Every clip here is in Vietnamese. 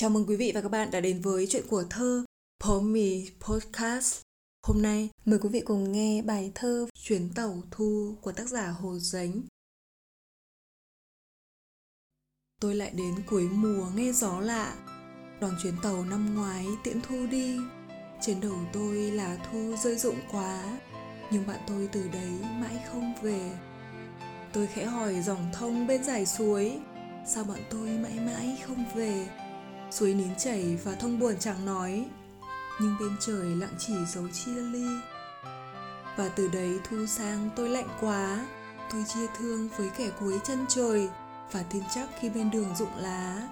Chào mừng quý vị và các bạn đã đến với chuyện của thơ Pomi Podcast. Hôm nay mời quý vị cùng nghe bài thơ Chuyến tàu thu của tác giả Hồ Dánh. Tôi lại đến cuối mùa nghe gió lạ, Đoàn chuyến tàu năm ngoái tiễn thu đi. Trên đầu tôi là thu rơi rụng quá, nhưng bạn tôi từ đấy mãi không về. Tôi khẽ hỏi dòng thông bên dải suối, sao bạn tôi mãi mãi không về? Suối nín chảy và thông buồn chẳng nói, nhưng bên trời lặng chỉ dấu chia ly và từ đấy thu sang tôi lạnh quá, tôi chia thương với kẻ cuối chân trời, và tin chắc khi bên đường rụng lá,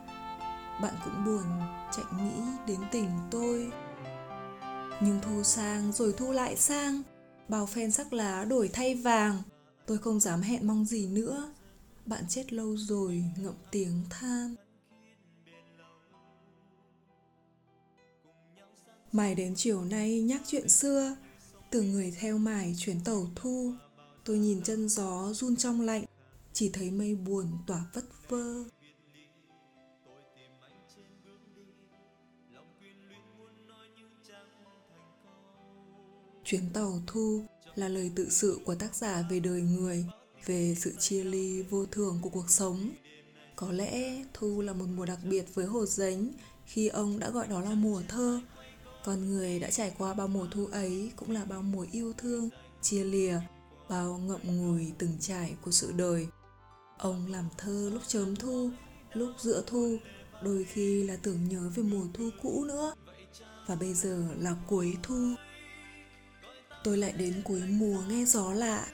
bạn cũng buồn chạy nghĩ đến tình tôi. Nhưng thu sang rồi thu lại sang, bao phen sắc lá đổi thay vàng, tôi không dám hẹn mong gì nữa. Bạn chết lâu rồi, ngậm tiếng than. Mài đến chiều nay nhắc chuyện xưa từ người theo mải chuyến tàu thu. Tôi nhìn chân gió run trong lạnh Chỉ thấy mây buồn tỏa vất vơ. Chuyến tàu thu là lời tự sự của tác giả về đời người, về sự chia ly vô thường của cuộc sống. Có lẽ thu là một mùa đặc biệt với Hồ Dánh khi ông đã gọi đó là mùa thơ, con người đã trải qua bao mùa thu ấy cũng là bao mùa yêu thương, chia lìa, bao ngậm ngùi từng trải của sự đời. Ông làm thơ lúc chớm thu, lúc giữa thu, đôi khi là tưởng nhớ về mùa thu cũ nữa. Và bây giờ là cuối thu. Tôi lại đến cuối mùa nghe gió lạ,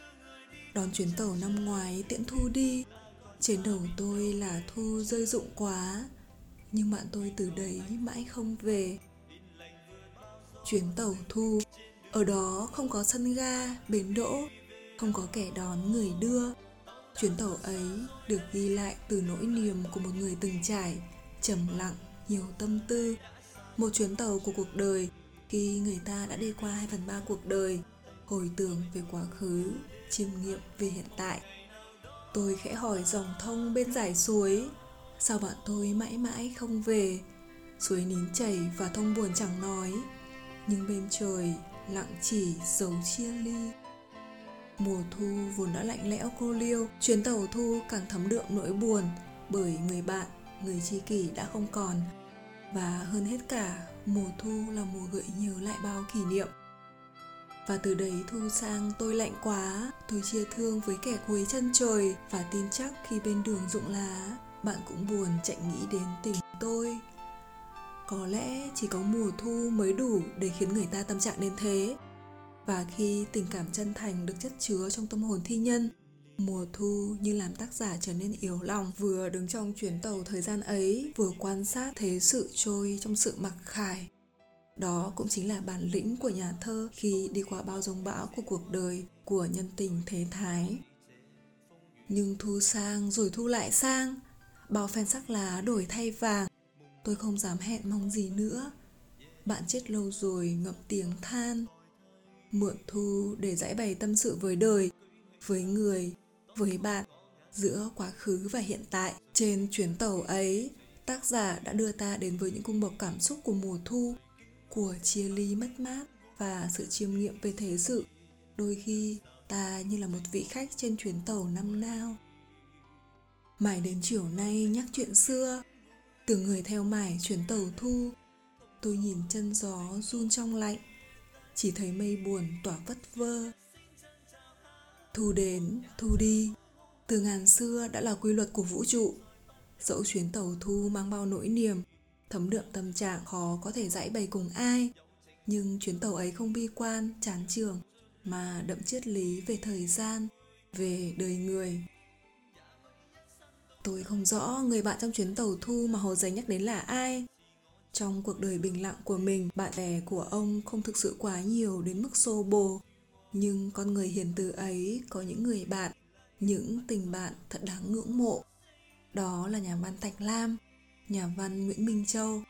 đón chuyến tàu năm ngoái tiễn thu đi. Trên đầu tôi là thu rơi rụng quá, nhưng bạn tôi từ đấy mãi không về chuyến tàu thu. Ở đó không có sân ga, bến đỗ, không có kẻ đón người đưa. Chuyến tàu ấy được ghi lại từ nỗi niềm của một người từng trải, trầm lặng, nhiều tâm tư. Một chuyến tàu của cuộc đời, khi người ta đã đi qua hai phần ba cuộc đời, hồi tưởng về quá khứ, chiêm nghiệm về hiện tại. Tôi khẽ hỏi dòng thông bên dải suối, sao bạn tôi mãi mãi không về? Suối nín chảy và thông buồn chẳng nói nhưng bên trời lặng chỉ dấu chia ly. Mùa thu vốn đã lạnh lẽo cô liêu, chuyến tàu thu càng thấm đượm nỗi buồn bởi người bạn, người tri kỷ đã không còn. Và hơn hết cả, mùa thu là mùa gợi nhớ lại bao kỷ niệm. Và từ đấy thu sang tôi lạnh quá, tôi chia thương với kẻ cuối chân trời. Và tin chắc khi bên đường rụng lá, bạn cũng buồn chạy nghĩ đến tình tôi có lẽ chỉ có mùa thu mới đủ để khiến người ta tâm trạng đến thế. Và khi tình cảm chân thành được chất chứa trong tâm hồn thi nhân, mùa thu như làm tác giả trở nên yếu lòng vừa đứng trong chuyến tàu thời gian ấy, vừa quan sát thế sự trôi trong sự mặc khải. Đó cũng chính là bản lĩnh của nhà thơ khi đi qua bao dông bão của cuộc đời của nhân tình thế thái. Nhưng thu sang rồi thu lại sang, bao phen sắc lá đổi thay vàng tôi không dám hẹn mong gì nữa. Bạn chết lâu rồi, ngậm tiếng than. Mượn thu để giải bày tâm sự với đời, với người, với bạn, giữa quá khứ và hiện tại. Trên chuyến tàu ấy, tác giả đã đưa ta đến với những cung bậc cảm xúc của mùa thu, của chia ly mất mát và sự chiêm nghiệm về thế sự. Đôi khi, ta như là một vị khách trên chuyến tàu năm nao mãi đến chiều nay nhắc chuyện xưa từ người theo mải chuyến tàu thu, tôi nhìn chân gió run trong lạnh, chỉ thấy mây buồn tỏa vất vơ. Thu đến, thu đi, từ ngàn xưa đã là quy luật của vũ trụ. Dẫu chuyến tàu thu mang bao nỗi niềm, thấm đượm tâm trạng khó có thể giải bày cùng ai, nhưng chuyến tàu ấy không bi quan, chán trường mà đậm triết lý về thời gian, về đời người. Tôi không rõ người bạn trong chuyến tàu thu mà Hồ Giấy nhắc đến là ai. Trong cuộc đời bình lặng của mình, bạn bè của ông không thực sự quá nhiều đến mức xô bồ. Nhưng con người hiền từ ấy có những người bạn, những tình bạn thật đáng ngưỡng mộ. Đó là nhà văn Thạch Lam, nhà văn Nguyễn Minh Châu,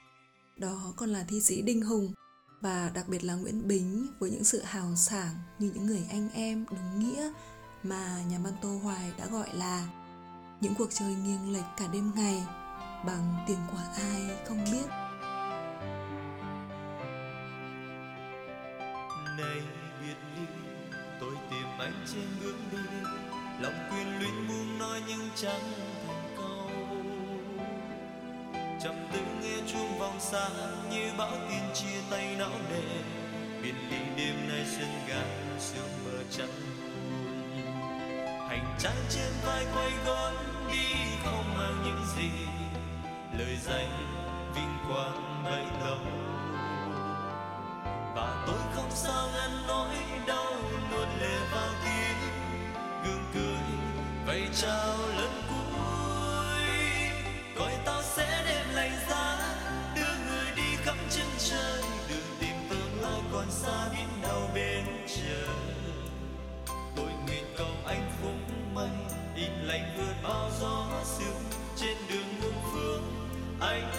đó còn là thi sĩ Đinh Hùng và đặc biệt là Nguyễn Bính với những sự hào sảng như những người anh em đúng nghĩa mà nhà văn Tô Hoài đã gọi là những cuộc chơi nghiêng lệch cả đêm ngày, bằng tiền của ai không biết. Nay biệt ly tôi tìm anh trên bước đi, lòng quyền luyến muốn nói nhưng chẳng thành câu. Trầm tư nghe chuông vòng xa như bão tin chia tay não nề biệt ly Trái trên vai quay gót đi không mang những gì. Lời danh vinh quang bấy lâu và tôi không sao ngăn nỗi đau nuốt lệ vào tim gương cười vẫy chào lời I